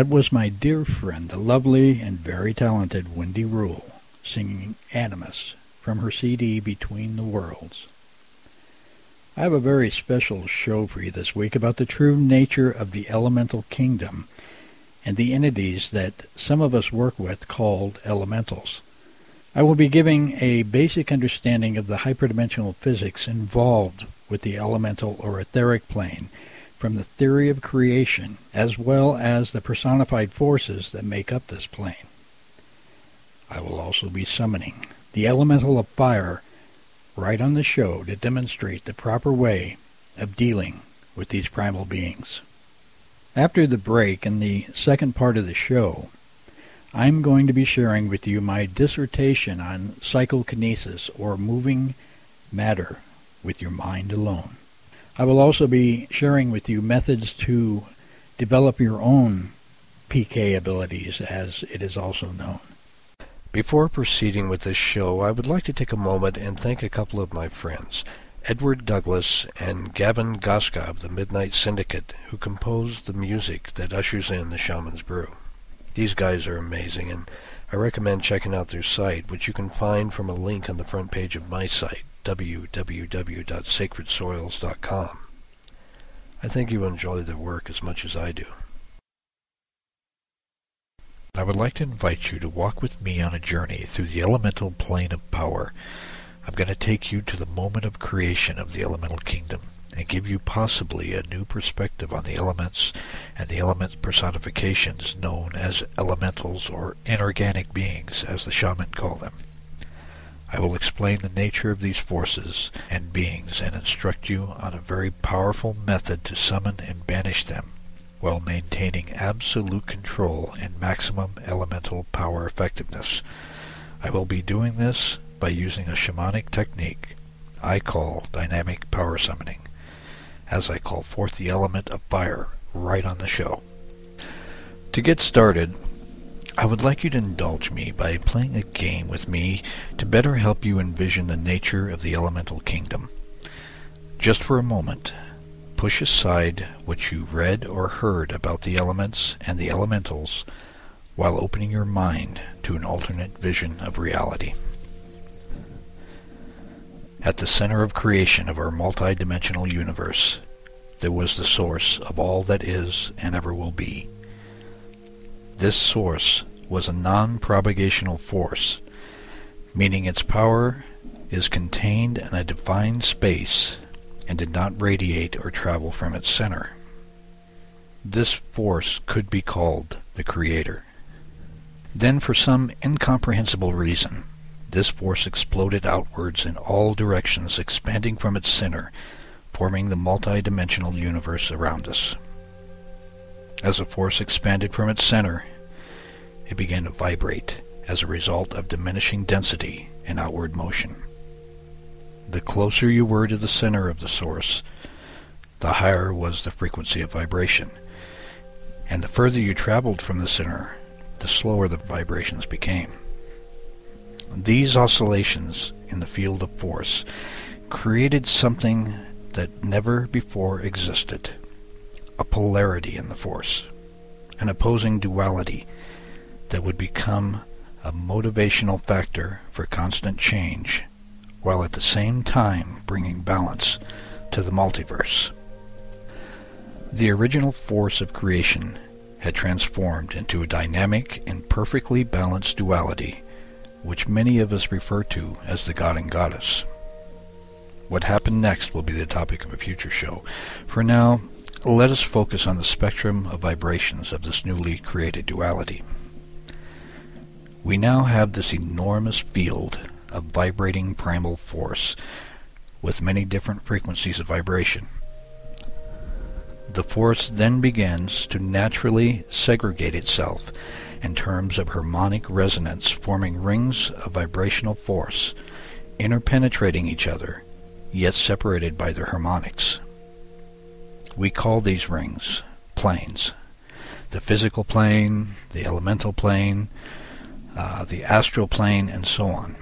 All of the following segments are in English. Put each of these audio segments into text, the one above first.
That was my dear friend, the lovely and very talented Wendy Rule, singing Animus from her CD Between the Worlds. I have a very special show for you this week about the true nature of the elemental kingdom and the entities that some of us work with called elementals. I will be giving a basic understanding of the hyperdimensional physics involved with the elemental or etheric plane from the theory of creation as well as the personified forces that make up this plane. I will also be summoning the elemental of fire right on the show to demonstrate the proper way of dealing with these primal beings. After the break in the second part of the show, I'm going to be sharing with you my dissertation on psychokinesis or moving matter with your mind alone. I will also be sharing with you methods to develop your own PK abilities as it is also known. Before proceeding with this show, I would like to take a moment and thank a couple of my friends. Edward Douglas and Gavin Goszka of the Midnight Syndicate, who composed the music that ushers in the Shaman's Brew. These guys are amazing, and I recommend checking out their site, which you can find from a link on the front page of my site, www.sacredsoils.com. I think you enjoy the work as much as I do. I would like to invite you to walk with me on a journey through the elemental plane of power. I'm going to take you to the moment of creation of the elemental kingdom and give you possibly a new perspective on the elements and the element personifications known as elementals or inorganic beings, as the shaman call them. I will explain the nature of these forces and beings and instruct you on a very powerful method to summon and banish them while maintaining absolute control and maximum elemental power effectiveness. I will be doing this by using a shamanic technique I call dynamic power summoning, as I call forth the element of fire right on the show. To get started, I would like you to indulge me by playing a game with me to better help you envision the nature of the elemental kingdom. Just for a moment, push aside what you read or heard about the elements and the elementals while opening your mind to an alternate vision of reality. At the center of creation of our multidimensional universe, there was the source of all that is and ever will be. This source was a non-propagational force, meaning its power is contained in a defined space and did not radiate or travel from its center. This force could be called the Creator. Then, for some incomprehensible reason, this force exploded outwards in all directions, expanding from its center, forming the multi-dimensional universe around us. As the force expanded from its center, it began to vibrate as a result of diminishing density and outward motion. The closer you were to the center of the source, the higher was the frequency of vibration, and the further you traveled from the center, the slower the vibrations became. These oscillations in the field of force created something that never before existed a polarity in the force, an opposing duality that would become a motivational factor for constant change, while at the same time bringing balance to the multiverse. The original force of creation had transformed into a dynamic and perfectly balanced duality which many of us refer to as the god and goddess. What happened next will be the topic of a future show. For now, let us focus on the spectrum of vibrations of this newly created duality. We now have this enormous field of vibrating primal force with many different frequencies of vibration. The force then begins to naturally segregate itself in terms of harmonic resonance, forming rings of vibrational force, interpenetrating each other, yet separated by their harmonics. We call these rings planes. The physical plane, the elemental plane, uh, the astral plane, and so on.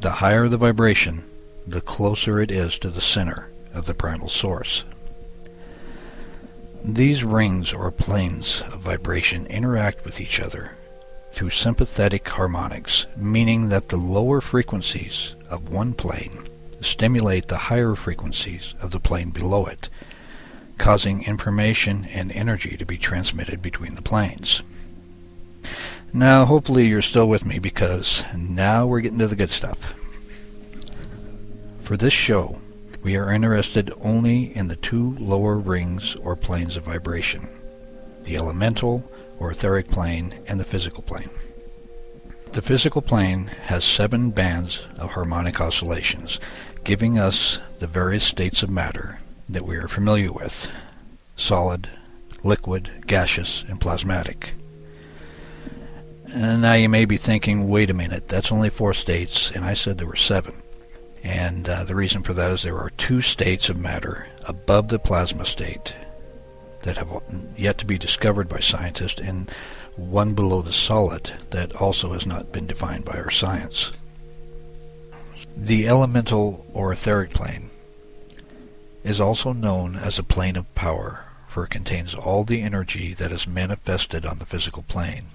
The higher the vibration, the closer it is to the center of the primal source. These rings or planes of vibration interact with each other through sympathetic harmonics, meaning that the lower frequencies of one plane stimulate the higher frequencies of the plane below it, causing information and energy to be transmitted between the planes. Now, hopefully you're still with me because now we're getting to the good stuff. For this show, we are interested only in the two lower rings or planes of vibration, the elemental or etheric plane and the physical plane. The physical plane has seven bands of harmonic oscillations, giving us the various states of matter that we are familiar with solid, liquid, gaseous, and plasmatic. And now you may be thinking, wait a minute, that's only four states, and I said there were seven. And uh, the reason for that is there are two states of matter above the plasma state that have yet to be discovered by scientists, and one below the solid that also has not been defined by our science. The elemental or etheric plane is also known as a plane of power, for it contains all the energy that is manifested on the physical plane.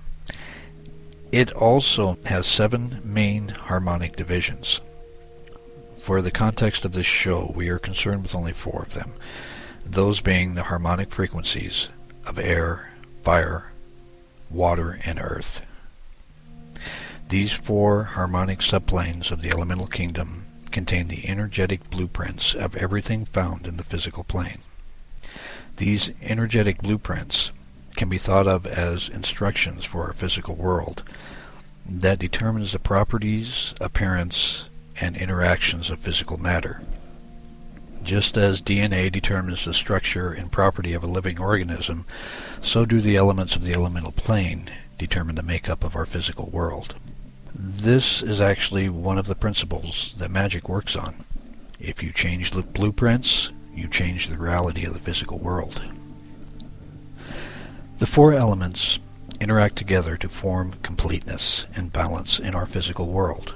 It also has seven main harmonic divisions. For the context of this show, we are concerned with only four of them, those being the harmonic frequencies of air, fire, water, and earth. These four harmonic subplanes of the elemental kingdom contain the energetic blueprints of everything found in the physical plane. These energetic blueprints can be thought of as instructions for our physical world that determines the properties, appearance, and interactions of physical matter. Just as DNA determines the structure and property of a living organism, so do the elements of the elemental plane determine the makeup of our physical world. This is actually one of the principles that magic works on. If you change the blueprints, you change the reality of the physical world. The four elements interact together to form completeness and balance in our physical world.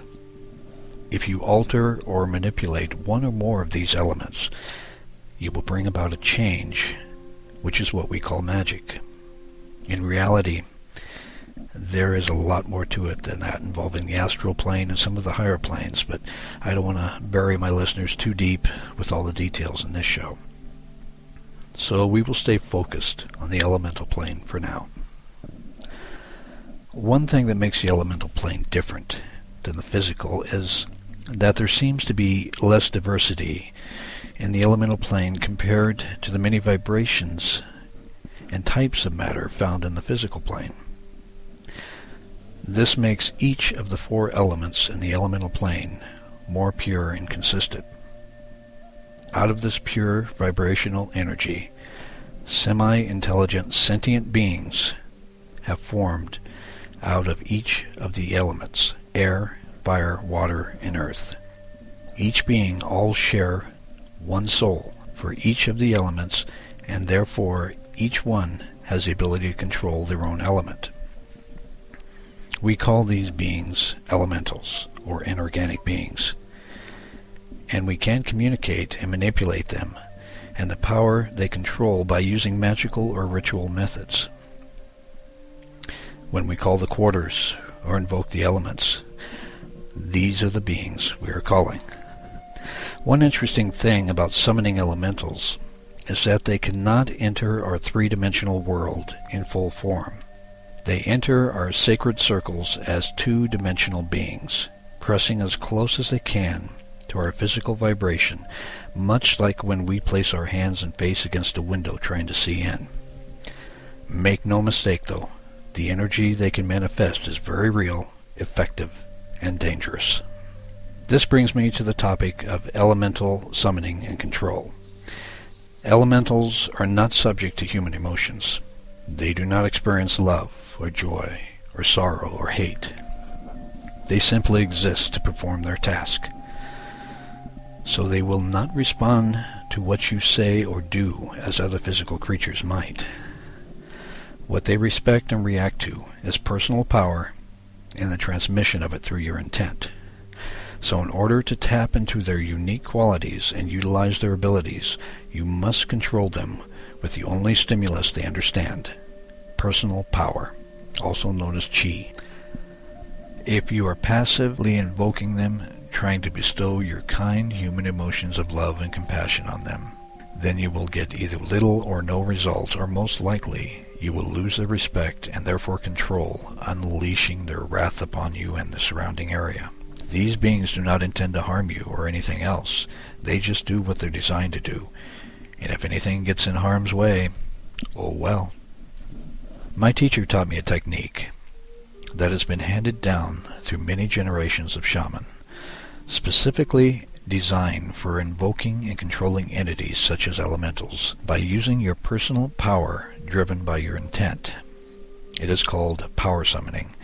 If you alter or manipulate one or more of these elements, you will bring about a change, which is what we call magic. In reality, there is a lot more to it than that involving the astral plane and some of the higher planes, but I don't want to bury my listeners too deep with all the details in this show. So we will stay focused on the elemental plane for now. One thing that makes the elemental plane different than the physical is that there seems to be less diversity in the elemental plane compared to the many vibrations and types of matter found in the physical plane. This makes each of the four elements in the elemental plane more pure and consistent. Out of this pure vibrational energy, semi-intelligent sentient beings have formed out of each of the elements, air, fire, water, and earth. Each being all share one soul for each of the elements, and therefore each one has the ability to control their own element. We call these beings elementals, or inorganic beings, and we can communicate and manipulate them and the power they control by using magical or ritual methods. When we call the quarters or invoke the elements, these are the beings we are calling. One interesting thing about summoning elementals is that they cannot enter our three-dimensional world in full form. They enter our sacred circles as two-dimensional beings, pressing as close as they can to our physical vibration, much like when we place our hands and face against a window trying to see in. Make no mistake, though, the energy they can manifest is very real, effective, and dangerous. This brings me to the topic of elemental summoning and control. Elementals are not subject to human emotions. They do not experience love or joy or sorrow or hate. They simply exist to perform their task. So they will not respond to what you say or do as other physical creatures might. What they respect and react to is personal power and the transmission of it through your intent. So in order to tap into their unique qualities and utilize their abilities, you must control them with the only stimulus they understand, personal power, also known as chi. If you are passively invoking them, trying to bestow your kind human emotions of love and compassion on them, then you will get either little or no results, or most likely you will lose their respect and therefore control, unleashing their wrath upon you and the surrounding area. These beings do not intend to harm you or anything else. They just do what they're designed to do. And if anything gets in harm's way, oh well. My teacher taught me a technique that has been handed down through many generations of shaman, specifically designed for invoking and controlling entities such as elementals by using your personal power driven by your intent. It is called power summoning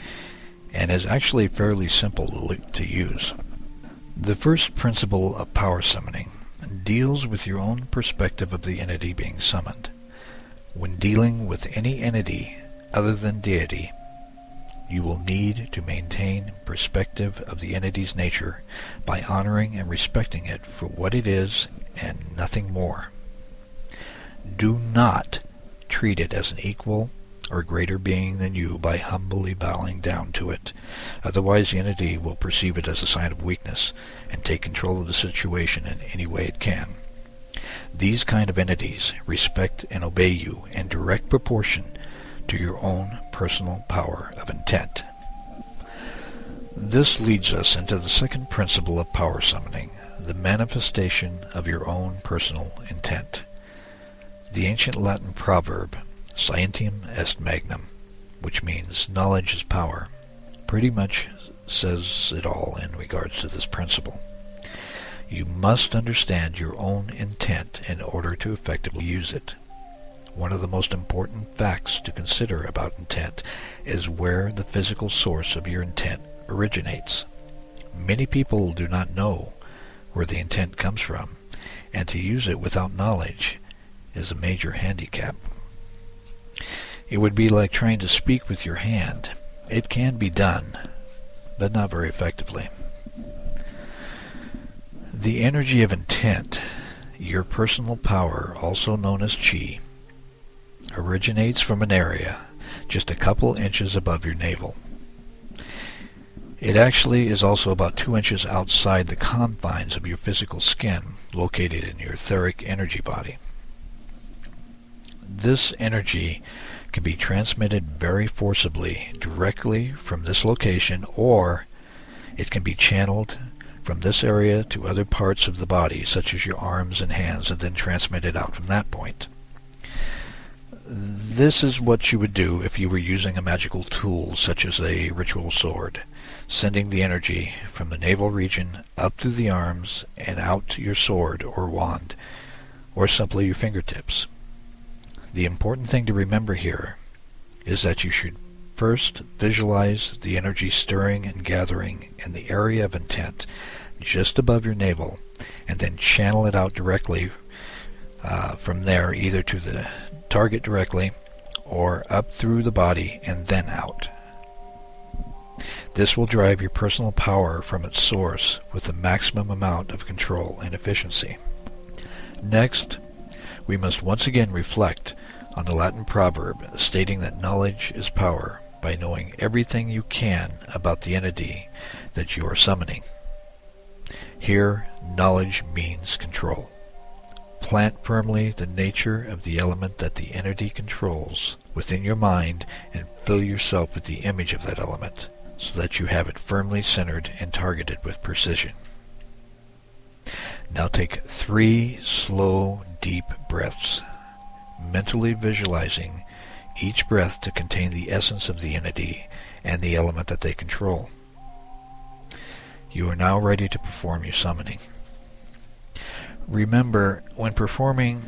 and is actually fairly simple to use. The first principle of power summoning deals with your own perspective of the entity being summoned. When dealing with any entity other than deity, you will need to maintain perspective of the entity's nature by honoring and respecting it for what it is and nothing more. Do not treat it as an equal or greater being than you by humbly bowing down to it. Otherwise the entity will perceive it as a sign of weakness and take control of the situation in any way it can. These kind of entities respect and obey you in direct proportion to your own personal power of intent. This leads us into the second principle of power summoning, the manifestation of your own personal intent. The ancient Latin proverb, Scientiam est magnum, which means knowledge is power, pretty much says it all in regards to this principle. You must understand your own intent in order to effectively use it. One of the most important facts to consider about intent is where the physical source of your intent originates. Many people do not know where the intent comes from, and to use it without knowledge is a major handicap. It would be like trying to speak with your hand. It can be done, but not very effectively. The energy of intent, your personal power, also known as chi, originates from an area just a couple inches above your navel. It actually is also about two inches outside the confines of your physical skin, located in your etheric energy body. This energy can be transmitted very forcibly directly from this location, or it can be channeled from this area to other parts of the body, such as your arms and hands, and then transmitted out from that point. This is what you would do if you were using a magical tool such as a ritual sword, sending the energy from the navel region up through the arms and out to your sword or wand, or simply your fingertips. The important thing to remember here is that you should first visualize the energy stirring and gathering in the area of intent just above your navel, and then channel it out directly uh, from there, either to the target directly or up through the body and then out. This will drive your personal power from its source with the maximum amount of control and efficiency. Next, we must once again reflect on the Latin proverb stating that knowledge is power by knowing everything you can about the entity that you are summoning. Here, knowledge means control. Plant firmly the nature of the element that the entity controls within your mind and fill yourself with the image of that element so that you have it firmly centered and targeted with precision. Now take three slow, deep breaths, mentally visualizing each breath to contain the essence of the entity and the element that they control. You are now ready to perform your summoning. Remember, when performing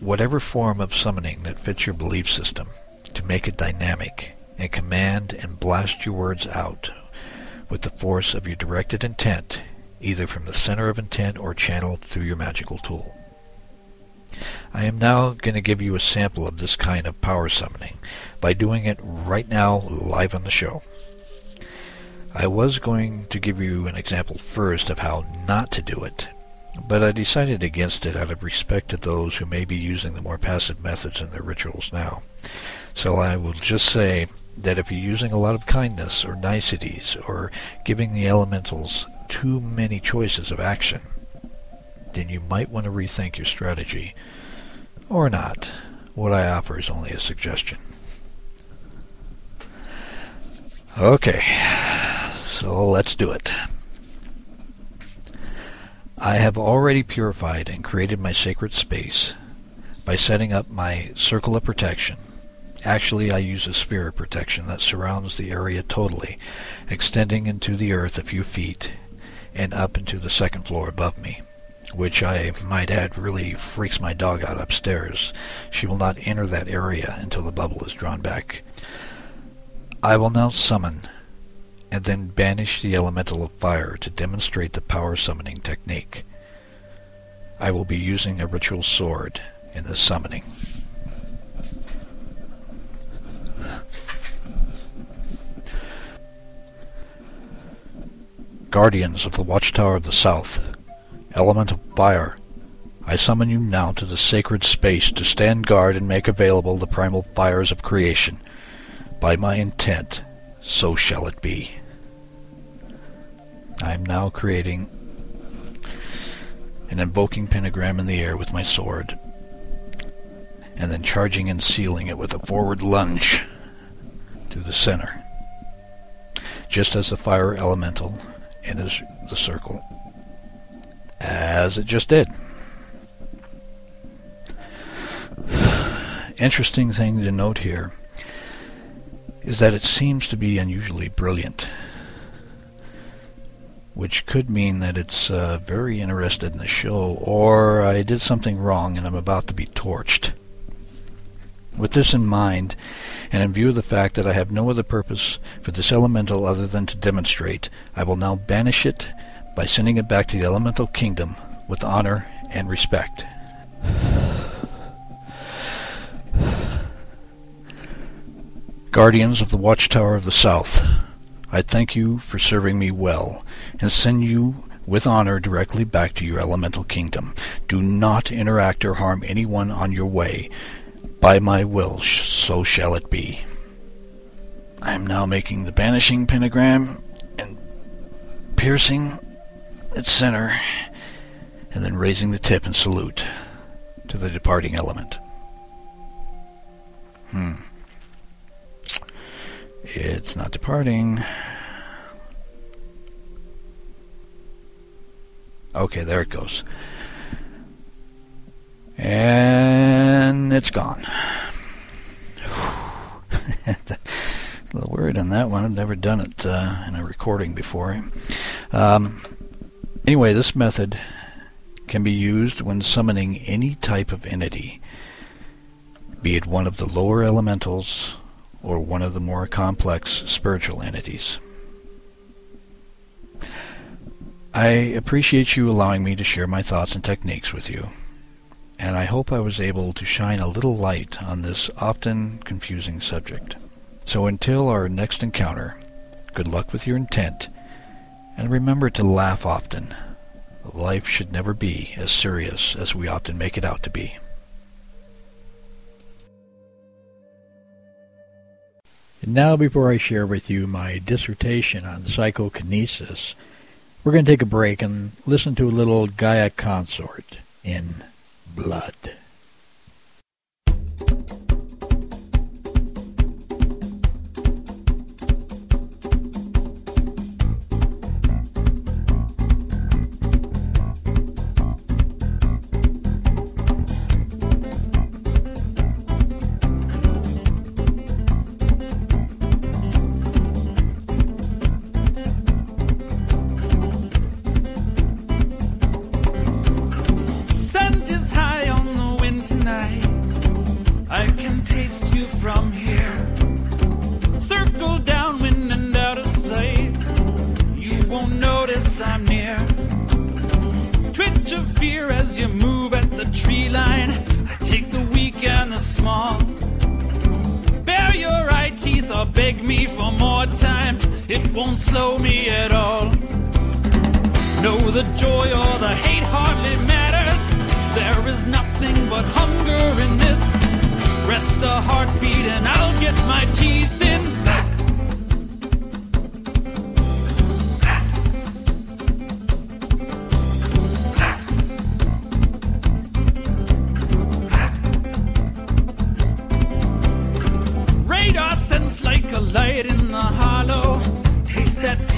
whatever form of summoning that fits your belief system, to make it dynamic and command and blast your words out with the force of your directed intent, either from the center of intent or channeled through your magical tool. I am now going to give you a sample of this kind of power summoning by doing it right now live on the show. I was going to give you an example first of how not to do it, but I decided against it out of respect to those who may be using the more passive methods in their rituals now. So I will just say that if you're using a lot of kindness or niceties or giving the elementals too many choices of action, then you might want to rethink your strategy. Or not. What I offer is only a suggestion. Okay, so let's do it. I have already purified and created my sacred space by setting up my circle of protection. Actually, I use a sphere of protection that surrounds the area totally, extending into the earth a few feet and up into the second floor above me, which I might add really freaks my dog out upstairs. She will not enter that area until the bubble is drawn back. I will now summon and then banish the elemental of fire to demonstrate the power summoning technique. I will be using a ritual sword in the summoning. Guardians of the Watchtower of the South, element of fire, I summon you now to the sacred space to stand guard and make available the primal fires of creation. By my intent, so shall it be. I am now creating an invoking pentagram in the air with my sword, and then charging and sealing it with a forward lunge to the center, just as the fire elemental enters the circle, as it just did. Interesting thing to note here is that it seems to be unusually brilliant which could mean that it's uh, very interested in the show, or I did something wrong and I'm about to be torched. With this in mind, and in view of the fact that I have no other purpose for this elemental other than to demonstrate, I will now banish it by sending it back to the elemental kingdom with honor and respect. Guardians of the Watchtower of the South, I thank you for serving me well, and send you with honor directly back to your elemental kingdom. Do not interact or harm anyone on your way. By my will, so shall it be. I am now making the banishing pentagram and piercing its center, and then raising the tip in salute to the departing element. Hmm. It's not departing. Okay, there it goes. And it's gone. a little worried on that one. I've never done it uh, in a recording before. Um, anyway, this method can be used when summoning any type of entity, be it one of the lower elementals or one of the more complex spiritual entities. I appreciate you allowing me to share my thoughts and techniques with you, and I hope I was able to shine a little light on this often confusing subject. So until our next encounter, good luck with your intent, and remember to laugh often. Life should never be as serious as we often make it out to be. Now, before I share with you my dissertation on psychokinesis, we're going to take a break and listen to a little Gaia consort in Blood.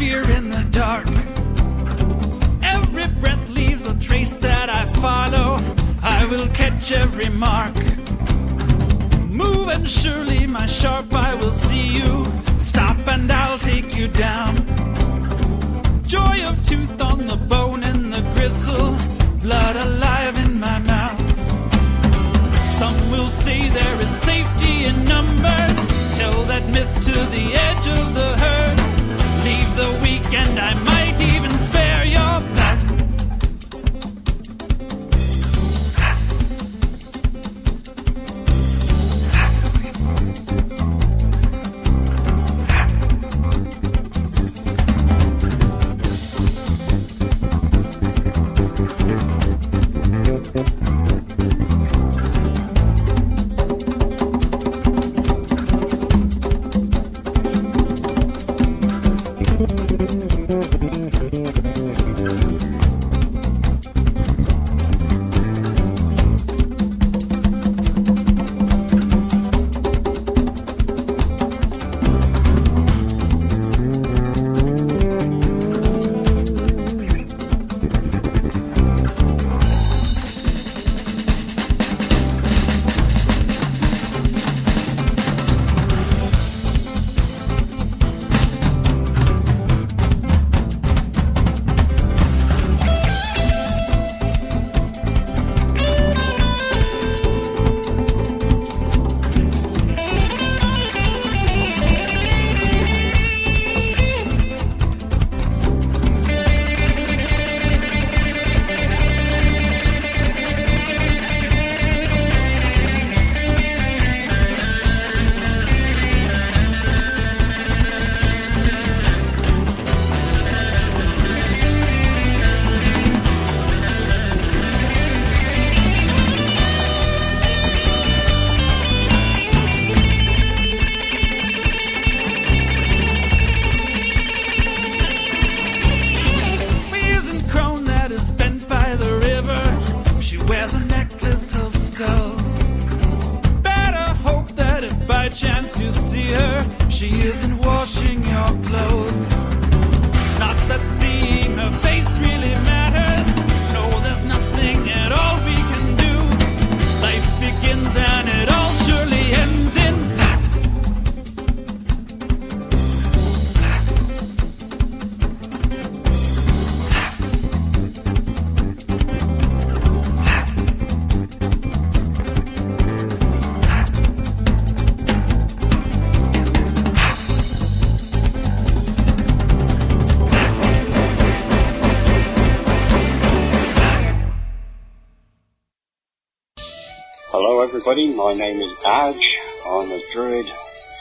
Fear in the dark. Every breath leaves a trace that I follow. I will catch every mark. Move and surely my sharp eye will see you. Stop and I'll take you down. Joy of tooth on the bone and the gristle. Blood alive in my mouth. Some will say there is safety in numbers. Tell that myth to the edge of the herd. Leave the weak and I might even everybody, my name is Badge. I'm a druid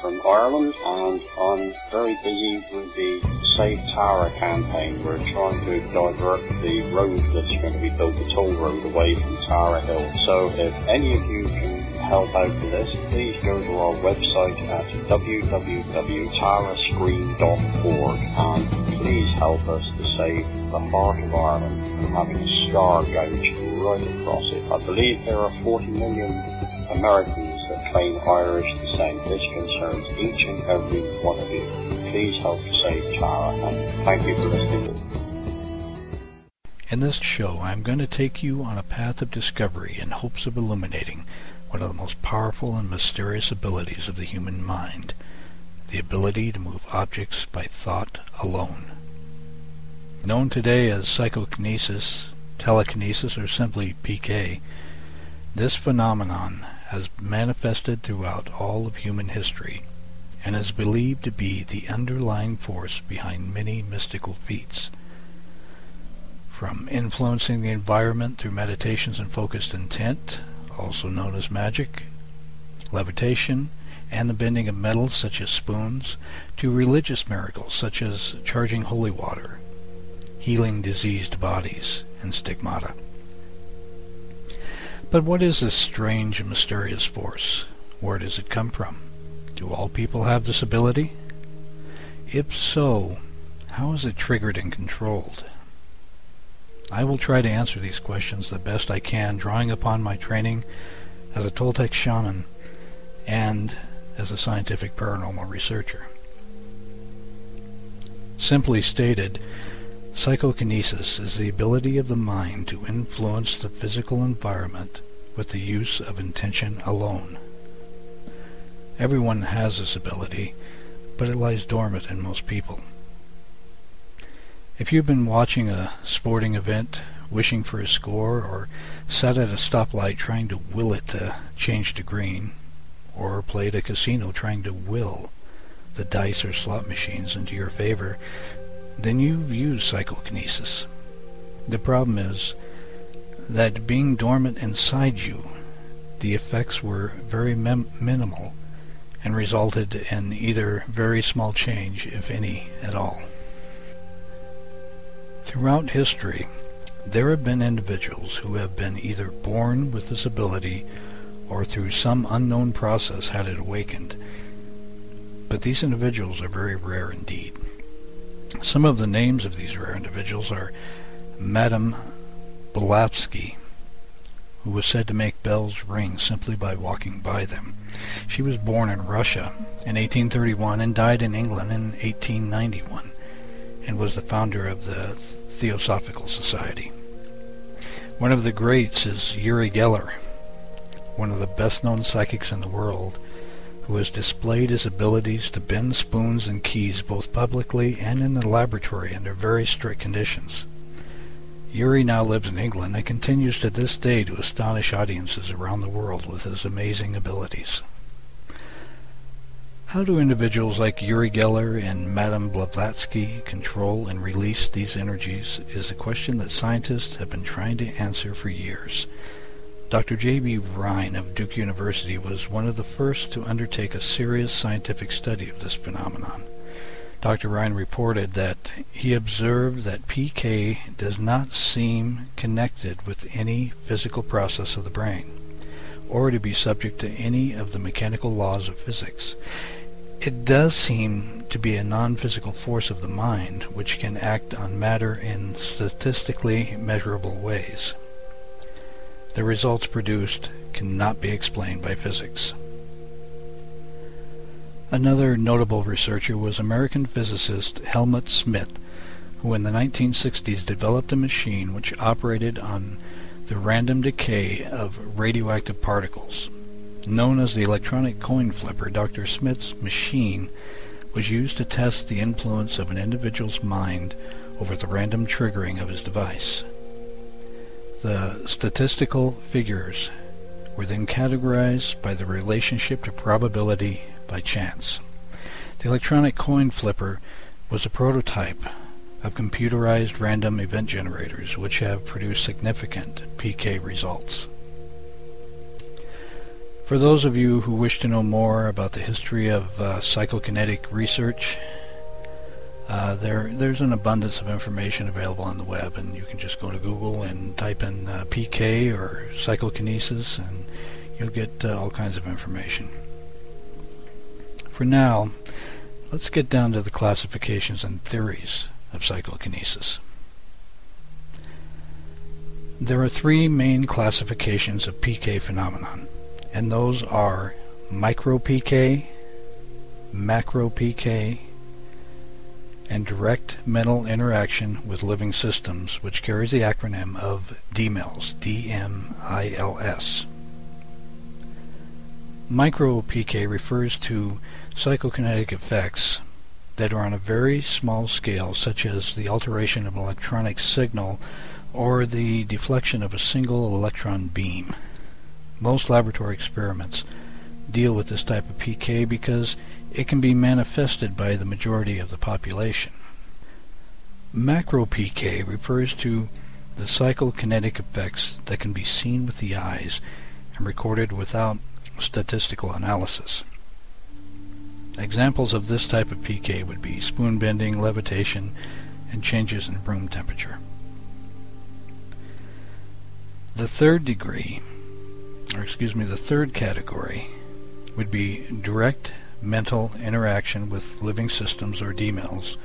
from Ireland and I'm very busy with the Save Tara campaign. We're trying to divert the road that's going to be built, the toll road away from Tara Hill. So if any of you can help out with this, please go to our website at www.tarascreen.org and please help us to save the heart of Ireland from having a scar gouged right across it. I believe there are 40 million Americans that claim Irish descent. This concerns each and every one of you. Please help save Tara and thank you for listening. In this show, I'm going to take you on a path of discovery in hopes of illuminating one of the most powerful and mysterious abilities of the human mind the ability to move objects by thought alone. Known today as psychokinesis, telekinesis, or simply PK, this phenomenon has manifested throughout all of human history and is believed to be the underlying force behind many mystical feats. From influencing the environment through meditations and focused intent, also known as magic, levitation, and the bending of metals such as spoons, to religious miracles such as charging holy water, healing diseased bodies, and stigmata. But what is this strange and mysterious force? Where does it come from? Do all people have this ability? If so, how is it triggered and controlled? I will try to answer these questions the best I can, drawing upon my training as a Toltec shaman and as a scientific paranormal researcher. Simply stated, psychokinesis is the ability of the mind to influence the physical environment with the use of intention alone. Everyone has this ability, but it lies dormant in most people. If you've been watching a sporting event, wishing for a score, or sat at a stoplight trying to will it to change to green, or played a casino trying to will the dice or slot machines into your favor, then you've used psychokinesis. The problem is that being dormant inside you, the effects were very mem- minimal and resulted in either very small change, if any at all. Throughout history, there have been individuals who have been either born with this ability or through some unknown process had it awakened. But these individuals are very rare indeed. Some of the names of these rare individuals are Madame Blavatsky, who was said to make bells ring simply by walking by them. She was born in Russia in 1831 and died in England in 1891 and was the founder of the Theosophical Society. One of the greats is Uri Geller, one of the best known psychics in the world, who has displayed his abilities to bend spoons and keys both publicly and in the laboratory under very strict conditions. Uri now lives in England and continues to this day to astonish audiences around the world with his amazing abilities. How do individuals like Uri Geller and Madame Blavatsky control and release these energies is a question that scientists have been trying to answer for years. Dr. J.B. Rhine of Duke University was one of the first to undertake a serious scientific study of this phenomenon. Dr. Rhine reported that he observed that PK does not seem connected with any physical process of the brain, or to be subject to any of the mechanical laws of physics. It does seem to be a non-physical force of the mind which can act on matter in statistically measurable ways. The results produced cannot be explained by physics. Another notable researcher was American physicist Helmut Schmidt, who in the 1960s developed a machine which operated on the random decay of radioactive particles. Known as the electronic coin flipper, Dr. Schmidt's machine was used to test the influence of an individual's mind over the random triggering of his device. The statistical figures were then categorized by the relationship to probability by chance. The electronic coin flipper was a prototype of computerized random event generators which have produced significant PK results. For those of you who wish to know more about the history of uh, psychokinetic research, uh, there there's an abundance of information available on the web, and you can just go to Google and type in uh, PK or psychokinesis, and you'll get uh, all kinds of information. For now, let's get down to the classifications and theories of psychokinesis. There are three main classifications of PK phenomenon and those are micro PK, macro PK, and direct mental interaction with living systems, which carries the acronym of DMILS, D-M-I-L-S. Micro PK refers to psychokinetic effects that are on a very small scale, such as the alteration of an electronic signal or the deflection of a single electron beam. Most laboratory experiments deal with this type of PK because it can be manifested by the majority of the population. Macro PK refers to the psychokinetic effects that can be seen with the eyes and recorded without statistical analysis. Examples of this type of PK would be spoon bending, levitation, and changes in room temperature. The third degree or excuse me, the third category would be direct mental interaction with living systems or DMILS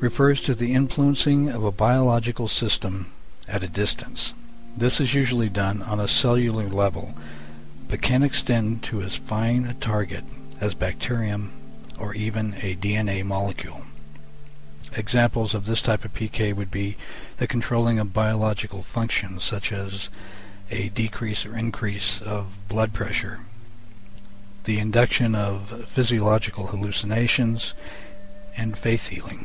refers to the influencing of a biological system at a distance. This is usually done on a cellular level, but can extend to as fine a target as bacterium or even a DNA molecule. examples of this type of PK would be the controlling of biological functions such as a decrease or increase of blood pressure, the induction of physiological hallucinations, and faith healing.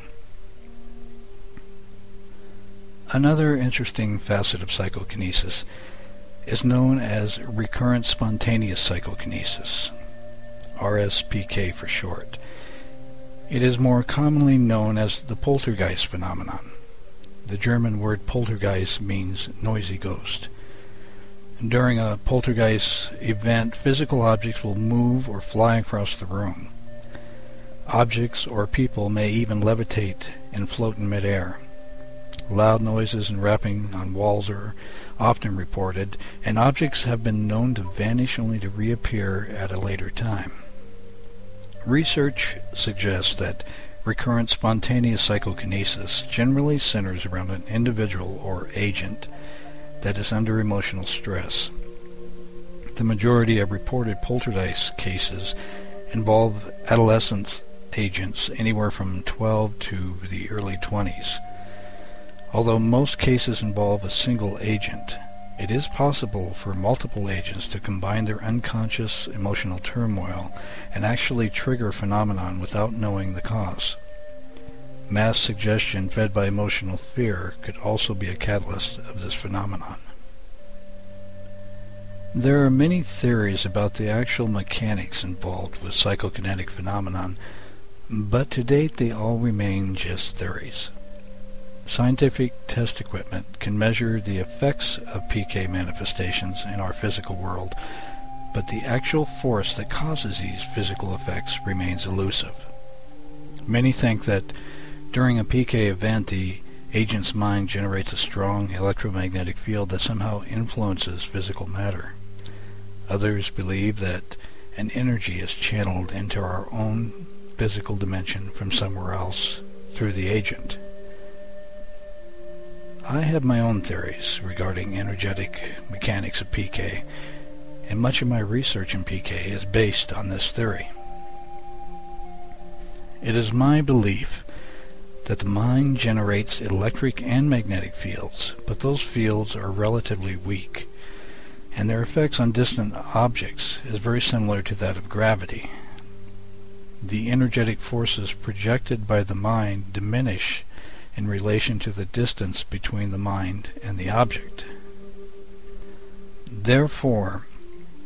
Another interesting facet of psychokinesis is known as recurrent spontaneous psychokinesis, RSPK for short. It is more commonly known as the poltergeist phenomenon. The German word poltergeist means noisy ghost. During a poltergeist event, physical objects will move or fly across the room. Objects or people may even levitate and float in midair. Loud noises and rapping on walls are often reported, and objects have been known to vanish only to reappear at a later time. Research suggests that recurrent spontaneous psychokinesis generally centers around an individual or agent that is under emotional stress. The majority of reported poltergeist cases involve adolescent agents anywhere from 12 to the early 20s. Although most cases involve a single agent, it is possible for multiple agents to combine their unconscious emotional turmoil and actually trigger phenomenon without knowing the cause. Mass suggestion fed by emotional fear could also be a catalyst of this phenomenon. There are many theories about the actual mechanics involved with psychokinetic phenomenon, but to date they all remain just theories. Scientific test equipment can measure the effects of PK manifestations in our physical world, but the actual force that causes these physical effects remains elusive. Many think that during a PK event the agent's mind generates a strong electromagnetic field that somehow influences physical matter. Others believe that an energy is channeled into our own physical dimension from somewhere else through the agent. I have my own theories regarding energetic mechanics of PK, and much of my research in PK is based on this theory. It is my belief that the mind generates electric and magnetic fields, but those fields are relatively weak, and their effects on distant objects is very similar to that of gravity. The energetic forces projected by the mind diminish in relation to the distance between the mind and the object. Therefore,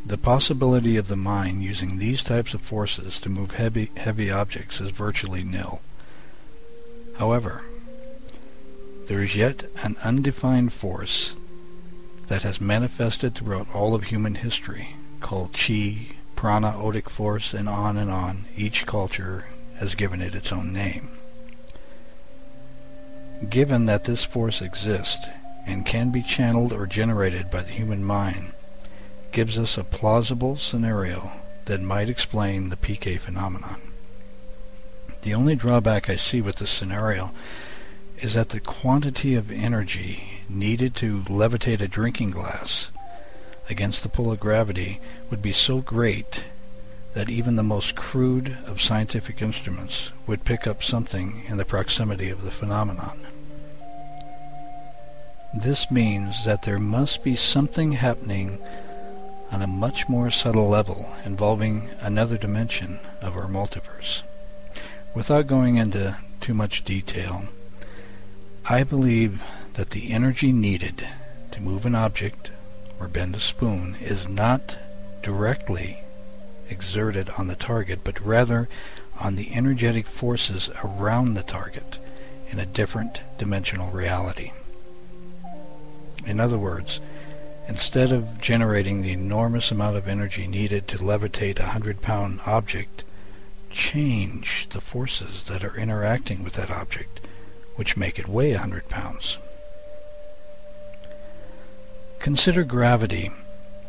the possibility of the mind using these types of forces to move heavy, heavy objects is virtually nil. However, there is yet an undefined force that has manifested throughout all of human history called chi, prana, odic force, and on and on. Each culture has given it its own name. Given that this force exists and can be channeled or generated by the human mind, gives us a plausible scenario that might explain the PK phenomenon. The only drawback I see with this scenario is that the quantity of energy needed to levitate a drinking glass against the pull of gravity would be so great that even the most crude of scientific instruments would pick up something in the proximity of the phenomenon. This means that there must be something happening on a much more subtle level involving another dimension of our multiverse. Without going into too much detail, I believe that the energy needed to move an object or bend a spoon is not directly exerted on the target, but rather on the energetic forces around the target in a different dimensional reality. In other words, instead of generating the enormous amount of energy needed to levitate a hundred pound object, change the forces that are interacting with that object, which make it weigh a hundred pounds. Consider gravity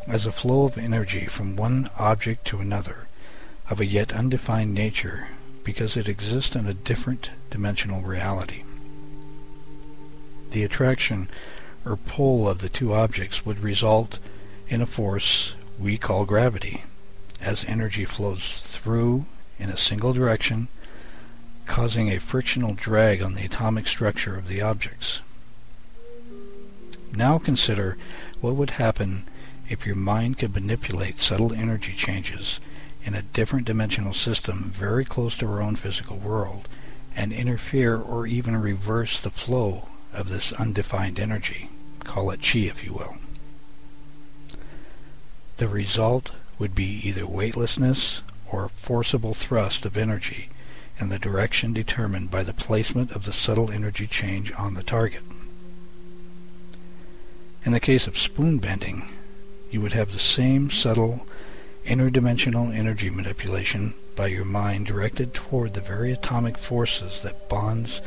as a flow of energy from one object to another of a yet undefined nature because it exists in a different dimensional reality. The attraction or pull of the two objects would result in a force we call gravity. As energy flows through in a single direction, causing a frictional drag on the atomic structure of the objects. Now consider what would happen if your mind could manipulate subtle energy changes in a different dimensional system very close to our own physical world and interfere or even reverse the flow of this undefined energy. Call it chi, if you will. The result would be either weightlessness or forcible thrust of energy in the direction determined by the placement of the subtle energy change on the target. In the case of spoon bending, you would have the same subtle interdimensional energy manipulation by your mind directed toward the very atomic forces that bonds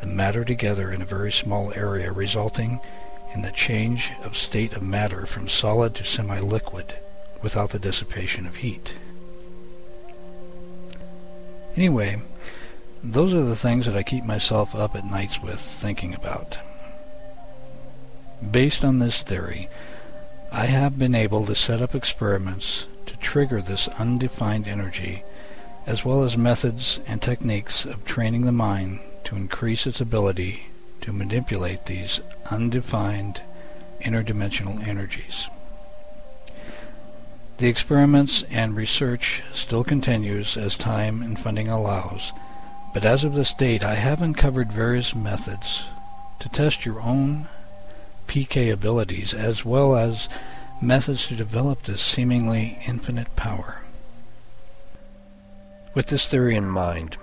the matter together in a very small area resulting in the change of state of matter from solid to semi-liquid without the dissipation of heat. Anyway, those are the things that I keep myself up at nights with thinking about. Based on this theory, I have been able to set up experiments to trigger this undefined energy, as well as methods and techniques of training the mind to increase its ability to manipulate these undefined interdimensional energies. The experiments and research still continues as time and funding allows, but as of this date I have uncovered various methods to test your own PK abilities as well as methods to develop this seemingly infinite power. With this theory in mind,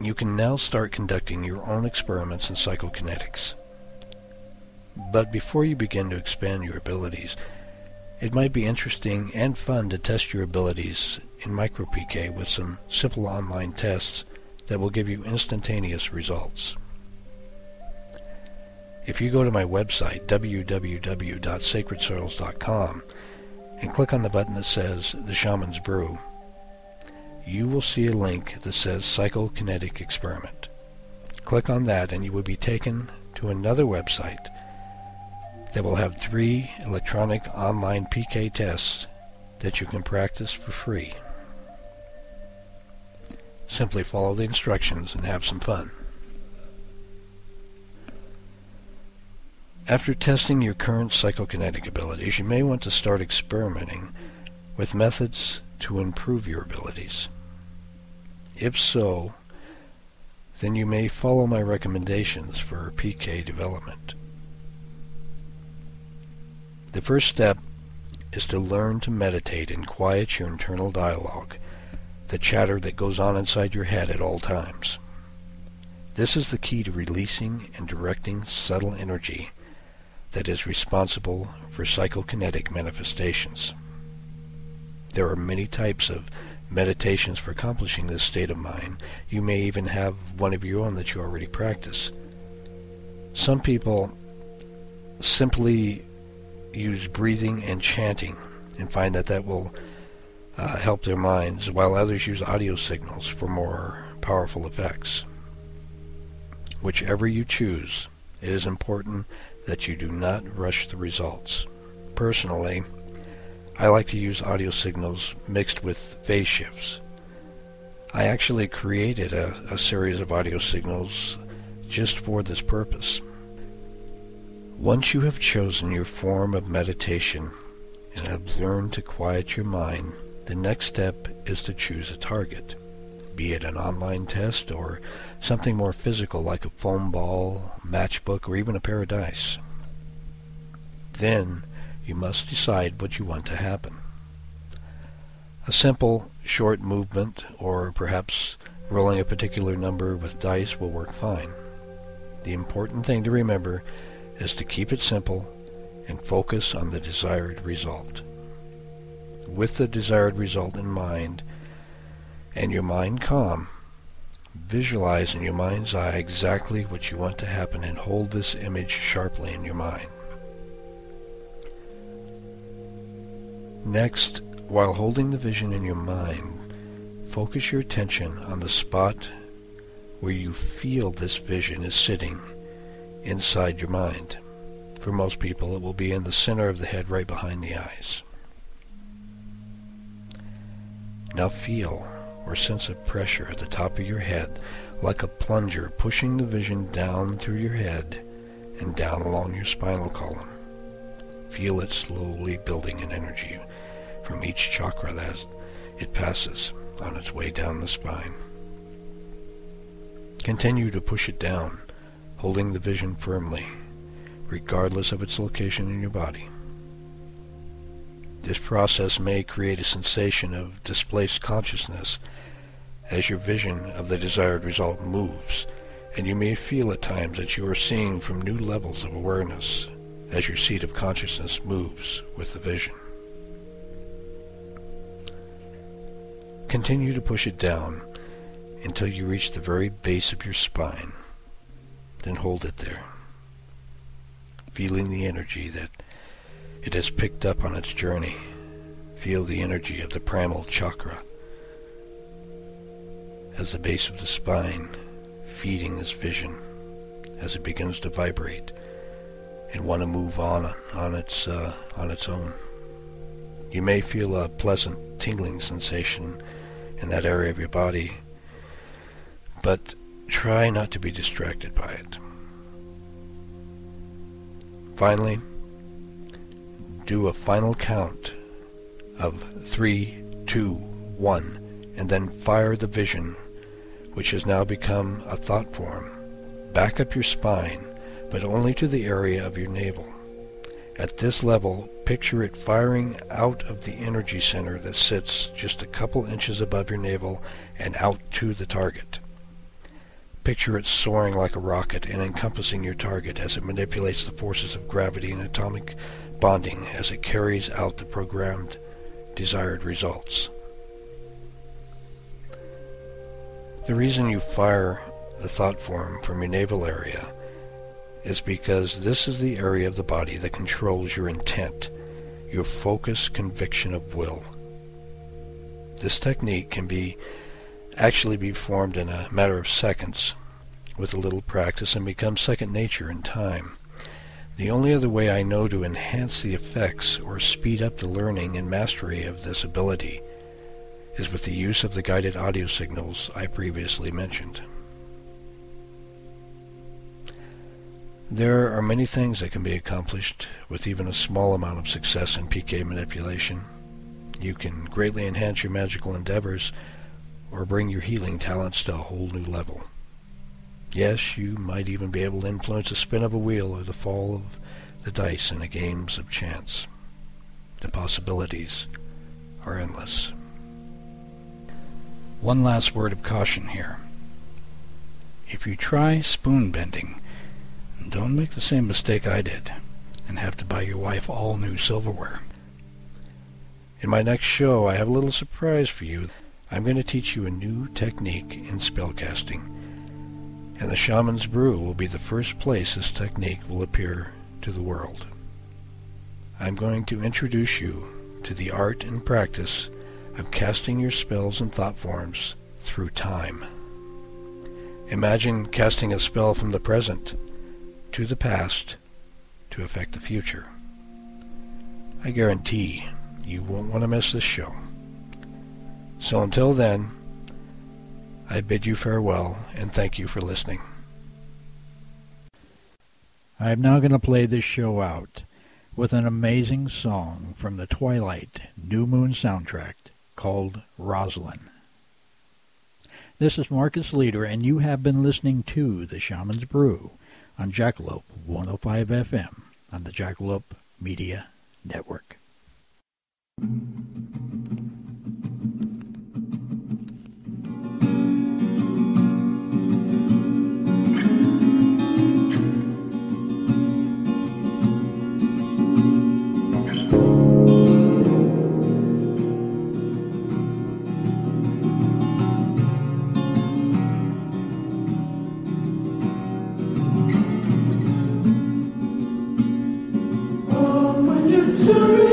you can now start conducting your own experiments in psychokinetics. But before you begin to expand your abilities, it might be interesting and fun to test your abilities in MicroPK with some simple online tests that will give you instantaneous results. If you go to my website, www.sacredsoils.com, and click on the button that says The Shaman's Brew, you will see a link that says Psychokinetic Experiment. Click on that and you will be taken to another website that will have three electronic online PK tests that you can practice for free. Simply follow the instructions and have some fun. After testing your current psychokinetic abilities, you may want to start experimenting with methods to improve your abilities. If so, then you may follow my recommendations for PK development. The first step is to learn to meditate and quiet your internal dialogue, the chatter that goes on inside your head at all times. This is the key to releasing and directing subtle energy that is responsible for psychokinetic manifestations. There are many types of meditations for accomplishing this state of mind. You may even have one of your own that you already practice. Some people simply use breathing and chanting and find that that will uh, help their minds, while others use audio signals for more powerful effects. Whichever you choose, it is important that you do not rush the results. Personally, I like to use audio signals mixed with phase shifts. I actually created a, a series of audio signals just for this purpose. Once you have chosen your form of meditation and have learned to quiet your mind, the next step is to choose a target, be it an online test or something more physical like a foam ball, matchbook, or even a pair of dice. Then you must decide what you want to happen. A simple, short movement, or perhaps rolling a particular number with dice will work fine. The important thing to remember is to keep it simple and focus on the desired result. With the desired result in mind and your mind calm, visualize in your mind's eye exactly what you want to happen and hold this image sharply in your mind. Next, while holding the vision in your mind, focus your attention on the spot where you feel this vision is sitting inside your mind. For most people, it will be in the center of the head right behind the eyes. Now feel or sense a pressure at the top of your head, like a plunger pushing the vision down through your head and down along your spinal column. Feel it slowly building in energy from each chakra as it passes on its way down the spine. Continue to push it down, holding the vision firmly, regardless of its location in your body. This process may create a sensation of displaced consciousness as your vision of the desired result moves, and you may feel at times that you are seeing from new levels of awareness as your seat of consciousness moves with the vision. Continue to push it down until you reach the very base of your spine. Then hold it there, feeling the energy that it has picked up on its journey. Feel the energy of the primal chakra as the base of the spine, feeding this vision as it begins to vibrate and want to move on on its uh, on its own. You may feel a pleasant tingling sensation in that area of your body, but try not to be distracted by it. Finally, do a final count of three, two, one, and then fire the vision, which has now become a thought form, back up your spine, but only to the area of your navel. At this level, picture it firing out of the energy center that sits just a couple inches above your navel and out to the target. Picture it soaring like a rocket and encompassing your target as it manipulates the forces of gravity and atomic bonding as it carries out the programmed desired results. The reason you fire the thought form from your navel area is because this is the area of the body that controls your intent, your focus, conviction of will. This technique can be actually be formed in a matter of seconds with a little practice and become second nature in time. The only other way I know to enhance the effects or speed up the learning and mastery of this ability is with the use of the guided audio signals I previously mentioned. There are many things that can be accomplished with even a small amount of success in PK manipulation. You can greatly enhance your magical endeavors or bring your healing talents to a whole new level. Yes, you might even be able to influence the spin of a wheel or the fall of the dice in the games of chance. The possibilities are endless. One last word of caution here. If you try spoon bending, don't make the same mistake I did and have to buy your wife all new silverware. In my next show, I have a little surprise for you. I'm going to teach you a new technique in spellcasting and the shaman's brew will be the first place this technique will appear to the world. I'm going to introduce you to the art and practice of casting your spells and thought forms through time. Imagine casting a spell from the present to the past to affect the future. I guarantee you won't want to miss this show. So until then, I bid you farewell and thank you for listening. I'm now going to play this show out with an amazing song from the Twilight New Moon soundtrack called Roslyn. This is Marcus Leader, and you have been listening to The Shaman's Brew on Jackalope 105 FM on the Jackalope Media Network. story.